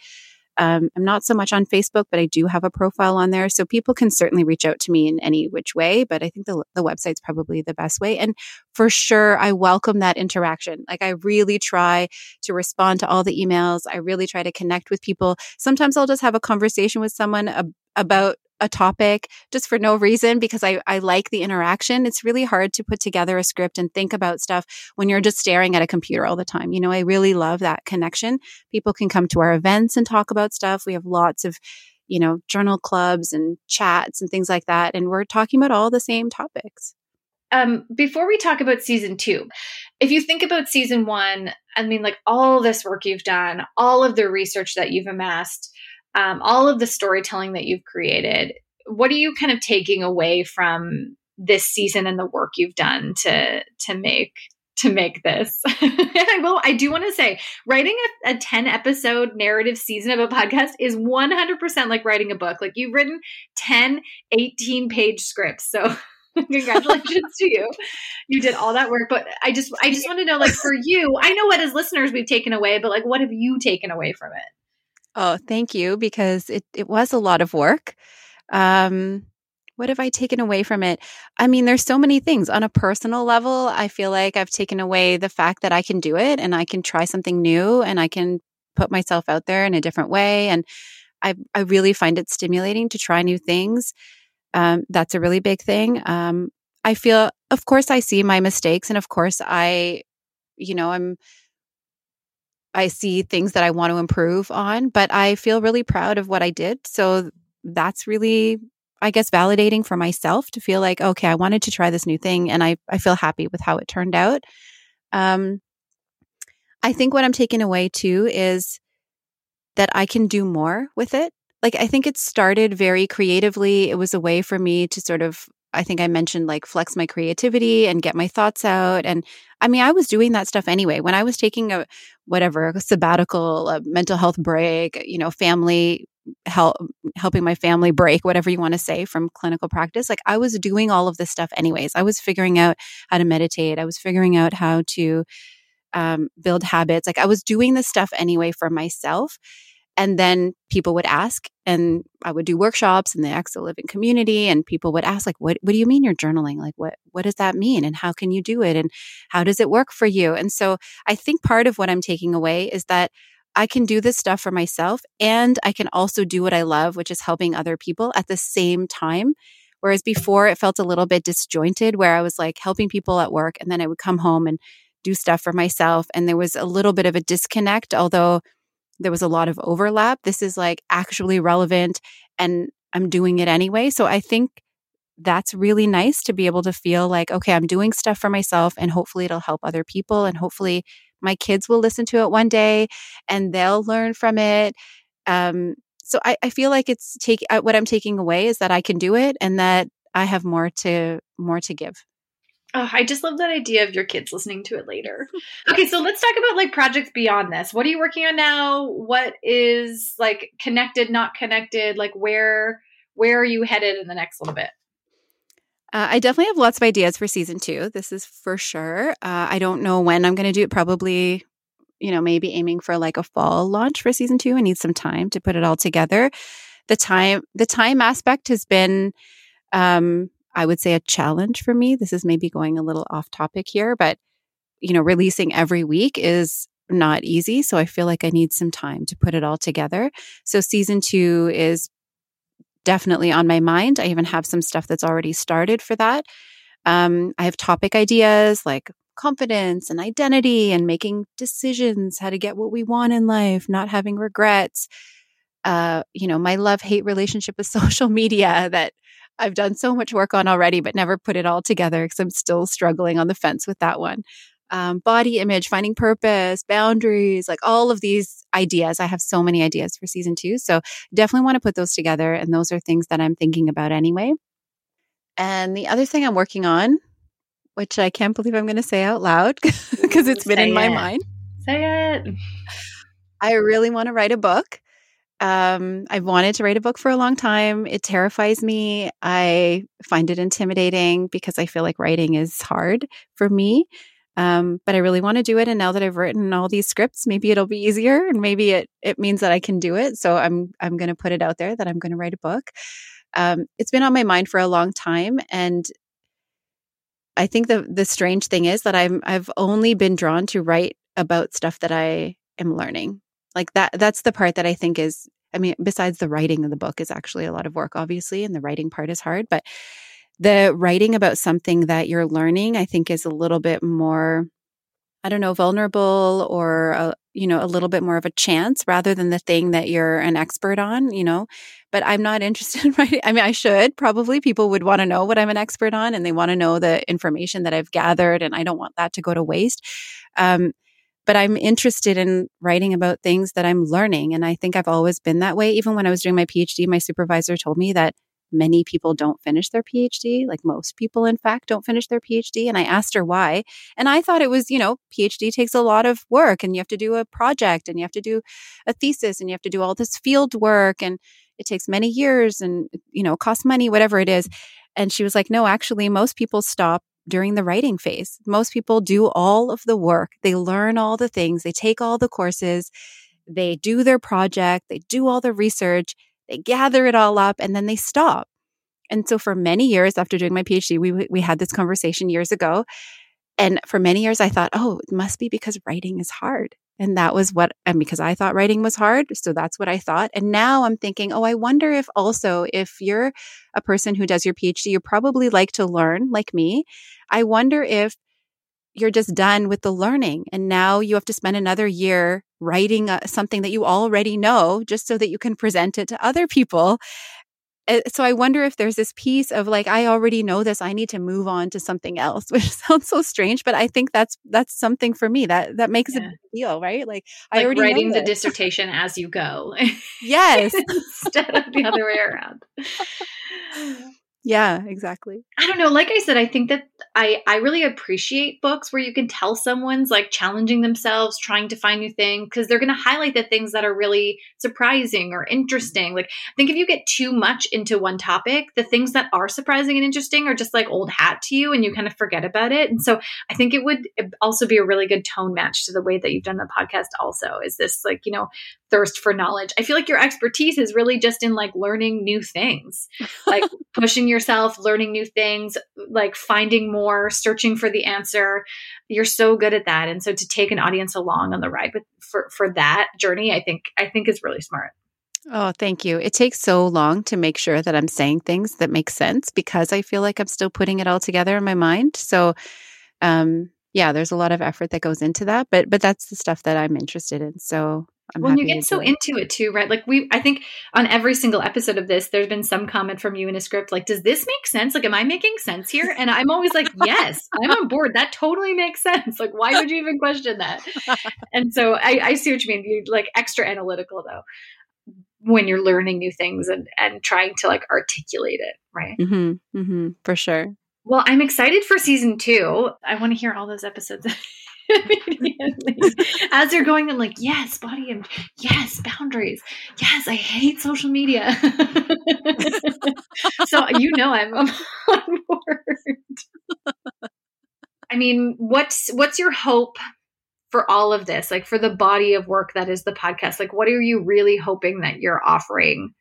Um, I'm not so much on Facebook, but I do have a profile on there. So people can certainly reach out to me in any which way. But I think the, the website's probably the best way. And for sure, I welcome that interaction. Like I really try to respond to all the emails. I really try to connect with people. Sometimes I'll just have a conversation with someone ab- about a topic just for no reason because I, I like the interaction. It's really hard to put together a script and think about stuff when you're just staring at a computer all the time. You know, I really love that connection. People can come to our events and talk about stuff. We have lots of, you know, journal clubs and chats and things like that. And we're talking about all the same topics. Um, before we talk about season two, if you think about season one, I mean, like all this work you've done, all of the research that you've amassed, um, all of the storytelling that you've created, what are you kind of taking away from this season and the work you've done to to make to make this. I will I do want to say writing a, a 10 episode narrative season of a podcast is 100% like writing a book. Like you've written 10 18 page scripts. So congratulations to you. You did all that work, but I just I just want to know like for you, I know what as listeners we've taken away, but like what have you taken away from it? Oh, thank you because it it was a lot of work. Um what have I taken away from it? I mean, there's so many things. On a personal level, I feel like I've taken away the fact that I can do it and I can try something new and I can put myself out there in a different way. And I, I really find it stimulating to try new things. Um, that's a really big thing. Um, I feel, of course, I see my mistakes, and of course, I, you know, I'm, I see things that I want to improve on, but I feel really proud of what I did. So that's really I guess, validating for myself to feel like, okay, I wanted to try this new thing and I, I feel happy with how it turned out. Um, I think what I'm taking away too is that I can do more with it. Like, I think it started very creatively. It was a way for me to sort of, I think I mentioned like flex my creativity and get my thoughts out. And I mean, I was doing that stuff anyway. When I was taking a whatever, a sabbatical, a mental health break, you know, family help helping my family break whatever you want to say from clinical practice like i was doing all of this stuff anyways. I was figuring out how to meditate. I was figuring out how to um, build habits. Like i was doing this stuff anyway for myself and then people would ask and i would do workshops in the XO living community and people would ask like what, what do you mean you're journaling like what what does that mean and how can you do it and how does it work for you and so i think part of what i'm taking away is that I can do this stuff for myself and I can also do what I love, which is helping other people at the same time. Whereas before it felt a little bit disjointed where I was like helping people at work and then I would come home and do stuff for myself. And there was a little bit of a disconnect, although there was a lot of overlap. This is like actually relevant and I'm doing it anyway. So I think that's really nice to be able to feel like, okay, I'm doing stuff for myself and hopefully it'll help other people. And hopefully my kids will listen to it one day and they'll learn from it. Um, so I, I feel like it's take uh, what I'm taking away is that I can do it and that I have more to more to give. Oh, I just love that idea of your kids listening to it later. Okay, so let's talk about like projects beyond this. What are you working on now? What is like connected, not connected? Like where where are you headed in the next little bit? Uh, I definitely have lots of ideas for season two. This is for sure. Uh, I don't know when I'm going to do it. Probably, you know, maybe aiming for like a fall launch for season two. I need some time to put it all together. The time, the time aspect has been, um, I would say, a challenge for me. This is maybe going a little off topic here, but you know, releasing every week is not easy. So I feel like I need some time to put it all together. So season two is definitely on my mind. I even have some stuff that's already started for that. Um, I have topic ideas like confidence and identity and making decisions, how to get what we want in life, not having regrets. Uh, you know, my love hate relationship with social media that I've done so much work on already, but never put it all together because I'm still struggling on the fence with that one um, body image, finding purpose, boundaries, like all of these ideas. I have so many ideas for season two. So definitely want to put those together. And those are things that I'm thinking about anyway. And the other thing I'm working on, which I can't believe I'm going to say out loud because it's been in my mind. Say it. I really want to write a book. Um, I've wanted to write a book for a long time. It terrifies me. I find it intimidating because I feel like writing is hard for me. Um, but I really want to do it. And now that I've written all these scripts, maybe it'll be easier and maybe it, it means that I can do it. So I'm, I'm going to put it out there that I'm going to write a book. Um, it's been on my mind for a long time. And I think the, the strange thing is that I'm, I've only been drawn to write about stuff that I am learning. Like that, that's the part that I think is, I mean, besides the writing of the book is actually a lot of work, obviously, and the writing part is hard, but the writing about something that you're learning, I think, is a little bit more, I don't know, vulnerable or, a, you know, a little bit more of a chance rather than the thing that you're an expert on, you know. But I'm not interested in writing. I mean, I should probably. People would want to know what I'm an expert on and they want to know the information that I've gathered, and I don't want that to go to waste. Um, but I'm interested in writing about things that I'm learning. And I think I've always been that way. Even when I was doing my PhD, my supervisor told me that many people don't finish their PhD. Like most people, in fact, don't finish their PhD. And I asked her why. And I thought it was, you know, PhD takes a lot of work and you have to do a project and you have to do a thesis and you have to do all this field work and it takes many years and, you know, costs money, whatever it is. And she was like, no, actually, most people stop during the writing phase. Most people do all of the work. They learn all the things. They take all the courses. They do their project. They do all the research. They gather it all up and then they stop. And so for many years after doing my PhD, we, we had this conversation years ago. And for many years, I thought, oh, it must be because writing is hard. And that was what, and because I thought writing was hard. So that's what I thought. And now I'm thinking, oh, I wonder if also, if you're a person who does your PhD, you probably like to learn like me. I wonder if you're just done with the learning and now you have to spend another year writing uh, something that you already know just so that you can present it to other people Eh, so I wonder if there's this piece of like I already know this I need to move on to something else which sounds so strange but I think that's that's something for me that that makes yeah. a deal right? Like, like I already writing the dissertation as you go yes. instead of the other way around yeah, exactly. I don't know. Like I said, I think that I I really appreciate books where you can tell someone's like challenging themselves, trying to find new things because they're going to highlight the things that are really surprising or interesting. Like I think if you get too much into one topic, the things that are surprising and interesting are just like old hat to you and you kind of forget about it. And so I think it would eh, also be a really good tone match to the way that you've done the podcast also. Is this like, you know, thirst for knowledge. I feel like your expertise is really just in like learning new things, like pushing yourself, learning new things, like finding more, searching for the answer. You're so good at that. And so to take an audience along on the ride with for for that journey, I think I think is really smart. Oh, thank you. It takes so long to make sure that I'm saying things that make sense because I feel like I'm still putting it all together in my mind. So um yeah, there's a lot of effort that goes into that, but but that's the stuff that I'm interested in. So I'm when you get so it. into it too, right? Like we, I think on every single episode of this, there's been some comment from you in a script like, "Does this make sense? Like, am I making sense here?" And I'm always like, "Yes, I'm on board. That totally makes sense. Like, why would you even question that?" And so I, I see what you mean. You like extra analytical though when you're learning new things and and trying to like articulate it, right? Mm-hmm, mm-hmm, for sure. Well, I'm excited for season two. I want to hear all those episodes. As you're going, I'm like, yes, body image, yes, boundaries, yes, I hate social media. so you know I'm on board. I mean, what's what's your hope for all of this? Like for the body of work that is the podcast? Like what are you really hoping that you're offering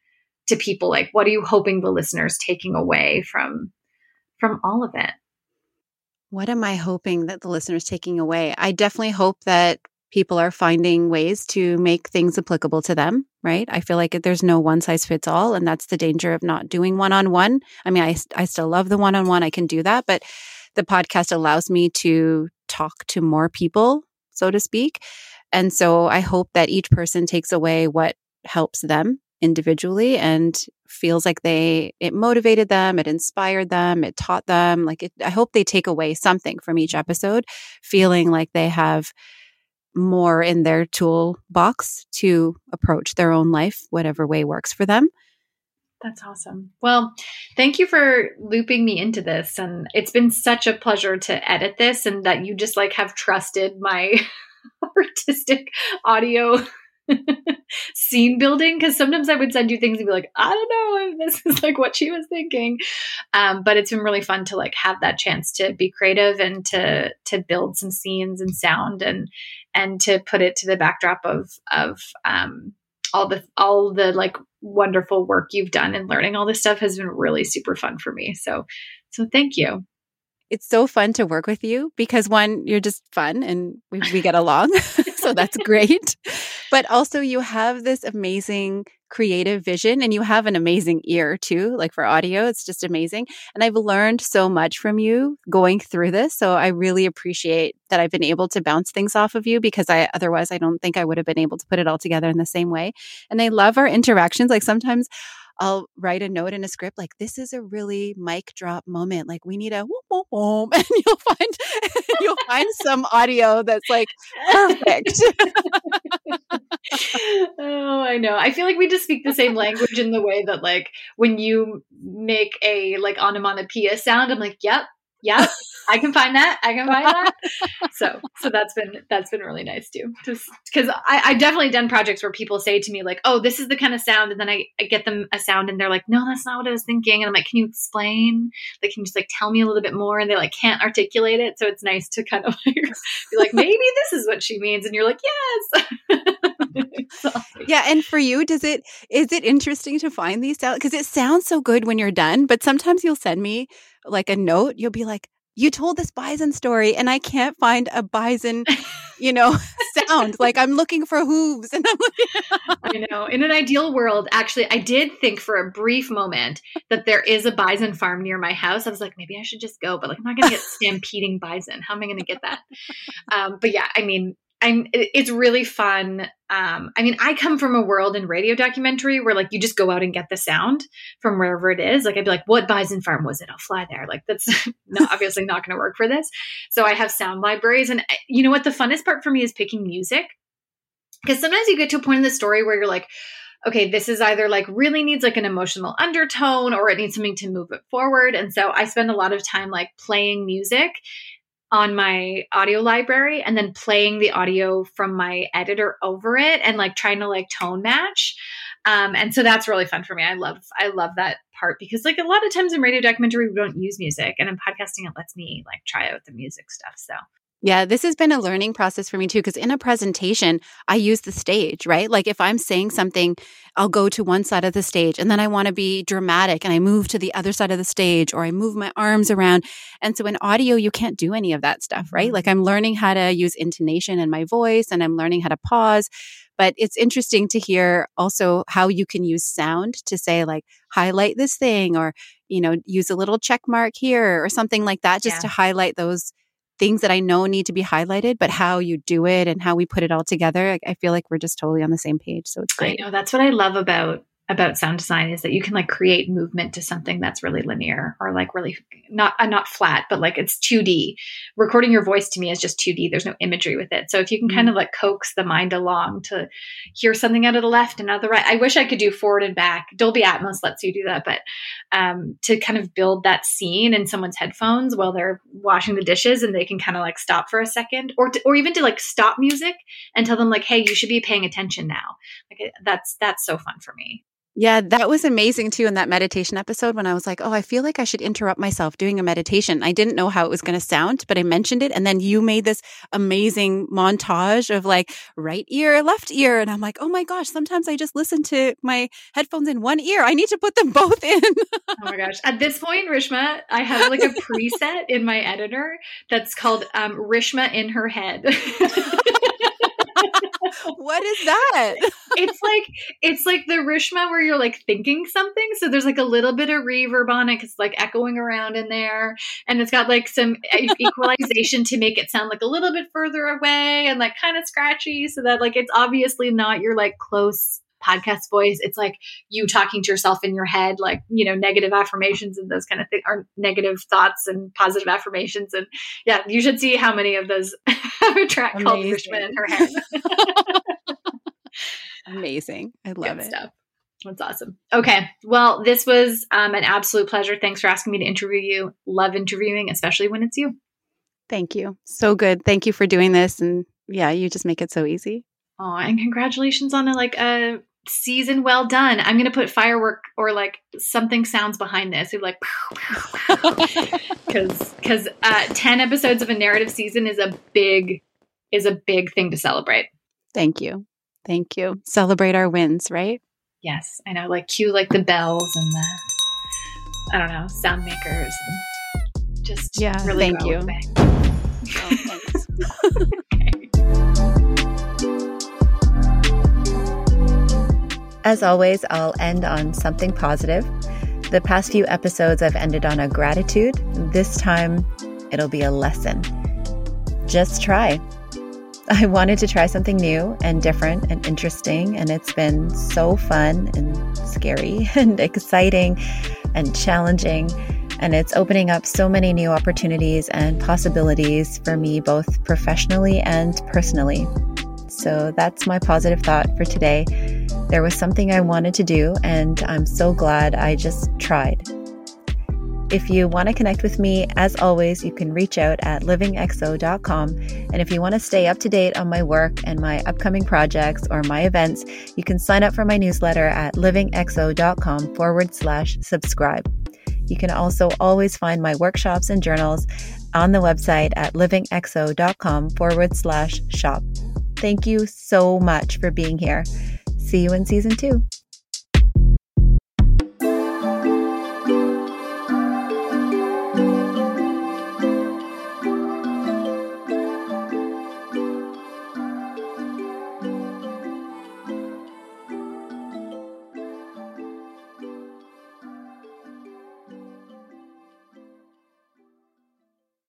to people? Like what are you hoping the listeners taking away from from all of it? What am I hoping that the listeners taking away? I definitely hope that people are finding ways to make things applicable to them, right? I feel like there's no one size fits all. And that's the danger of not doing one on one. I mean, I, I still love the one on one, I can do that, but the podcast allows me to talk to more people, so to speak. And so I hope that each person takes away what helps them individually and feels like they it motivated them it inspired them it taught them like it, i hope they take away something from each episode feeling like they have more in their toolbox to approach their own life whatever way works for them that's awesome. Well, thank you for looping me into this. And it's been such a pleasure to edit this and that you just like have trusted my artistic audio scene building because sometimes I would send you things and be like, I don't know if this is like what she was thinking. Um, but it's been really fun to like have that chance to be creative and to to build some scenes and sound and and to put it to the backdrop of of um, all the all the like wonderful work you've done and learning all this stuff has been really super fun for me. So so thank you it's so fun to work with you because one, you're just fun and we, we get along. so that's great. But also, you have this amazing creative vision and you have an amazing ear too, like for audio. It's just amazing. And I've learned so much from you going through this. So I really appreciate that I've been able to bounce things off of you because I otherwise I don't think I would have been able to put it all together in the same way. And I love our interactions. Like sometimes I'll write a note in a script like this is a really mic drop moment. Like we need a whoop whoop whoop, and you'll find you'll find some audio that's like perfect. oh, I know. I feel like we just speak the same language in the way that like when you make a like onomatopoeia sound, I'm like, yep, yep, I can find that. I can find that. so, so that's been that's been really nice too. Just because I, I definitely done projects where people say to me like, "Oh, this is the kind of sound," and then I, I get them a sound, and they're like, "No, that's not what I was thinking." And I'm like, "Can you explain? Like, can you just like tell me a little bit more?" And they like can't articulate it, so it's nice to kind of like be like, "Maybe this is what she means," and you're like, "Yes." yeah, and for you, does it is it interesting to find these sounds because it sounds so good when you're done, but sometimes you'll send me like a note, you'll be like, you told this bison story and I can't find a bison, you know, sound. Like I'm looking for hooves and I'm looking- I know. In an ideal world, actually, I did think for a brief moment that there is a bison farm near my house. I was like, maybe I should just go, but like I'm not gonna get stampeding bison. How am I gonna get that? Um, but yeah, I mean, I'm it's really fun. Um, I mean, I come from a world in radio documentary where like you just go out and get the sound from wherever it is. Like I'd be like, what bison farm was it? I'll fly there. Like that's not, obviously not going to work for this. So I have sound libraries, and eh, you know what? The funnest part for me is picking music because sometimes you get to a point in the story where you're like, okay, this is either like really needs like an emotional undertone or it needs something to move it forward. And so I spend a lot of time like playing music on my audio library and then playing the audio from my editor over it and like trying to like tone match. Um, and so that's really fun for me. I love I love that part because like a lot of times in radio documentary we don't use music and in podcasting it lets me like try out the music stuff. So yeah, this has been a learning process for me too. Because in a presentation, I use the stage, right? Like if I'm saying something, I'll go to one side of the stage and then I want to be dramatic and I move to the other side of the stage or I move my arms around. And so in audio, you can't do any of that stuff, right? Mm-hmm. Like I'm learning how to use intonation in my voice and I'm learning how to pause. But it's interesting to hear also how you can use sound to say, like, highlight this thing or, you know, use a little check mark here or something like that, just yeah. to highlight those things that I know need to be highlighted, but how you do it and how we put it all together, I, I feel like we're just totally on the same page. So it's great. I know that's what I love about about sound design is that you can like create movement to something that's really linear or like really not uh, not flat but like it's 2D. Recording your voice to me is just 2D. There's no imagery with it. So if you can mm-hmm. kind of like coax the mind along to hear something out of the left and out of the right. I wish I could do forward and back. Dolby Atmos lets you do that, but um, to kind of build that scene in someone's headphones while they're washing the dishes and they can kind of like stop for a second or to, or even to like stop music and tell them like hey, you should be paying attention now. Like that's that's so fun for me. Yeah, that was amazing too in that meditation episode when I was like, oh, I feel like I should interrupt myself doing a meditation. I didn't know how it was going to sound, but I mentioned it. And then you made this amazing montage of like right ear, left ear. And I'm like, oh my gosh, sometimes I just listen to my headphones in one ear. I need to put them both in. oh my gosh. At this point, Rishma, I have like a preset in my editor that's called um, Rishma in her head. what is that? it's like it's like the Rishma where you're like thinking something. So there's like a little bit of reverb on it because like echoing around in there, and it's got like some equalization to make it sound like a little bit further away and like kind of scratchy, so that like it's obviously not your like close podcast voice. It's like you talking to yourself in your head, like, you know, negative affirmations and those kind of things, or negative thoughts and positive affirmations. And yeah, you should see how many of those have a track Amazing. called Rishma in her head. Amazing. I love Good it. Stuff. That's awesome. Okay. Well, this was um, an absolute pleasure. Thanks for asking me to interview you. Love interviewing, especially when it's you. Thank you. So good. Thank you for doing this. And yeah, you just make it so easy. Oh, and congratulations on a, like a season well done. I'm going to put firework or like something sounds behind this. You're like, because because uh, ten episodes of a narrative season is a big is a big thing to celebrate. Thank you, thank you. Celebrate our wins, right? Yes, I know. Like cue like the bells and the I don't know sound makers. And just yeah. Really thank you. Oh, As always, I'll end on something positive. The past few episodes, I've ended on a gratitude. This time, it'll be a lesson. Just try. I wanted to try something new and different and interesting, and it's been so fun and scary and exciting and challenging. And it's opening up so many new opportunities and possibilities for me, both professionally and personally. So that's my positive thought for today. There was something I wanted to do, and I'm so glad I just tried. If you want to connect with me, as always, you can reach out at livingxo.com. And if you want to stay up to date on my work and my upcoming projects or my events, you can sign up for my newsletter at livingxo.com forward slash subscribe. You can also always find my workshops and journals on the website at livingxo.com forward slash shop. Thank you so much for being here. See you in season two.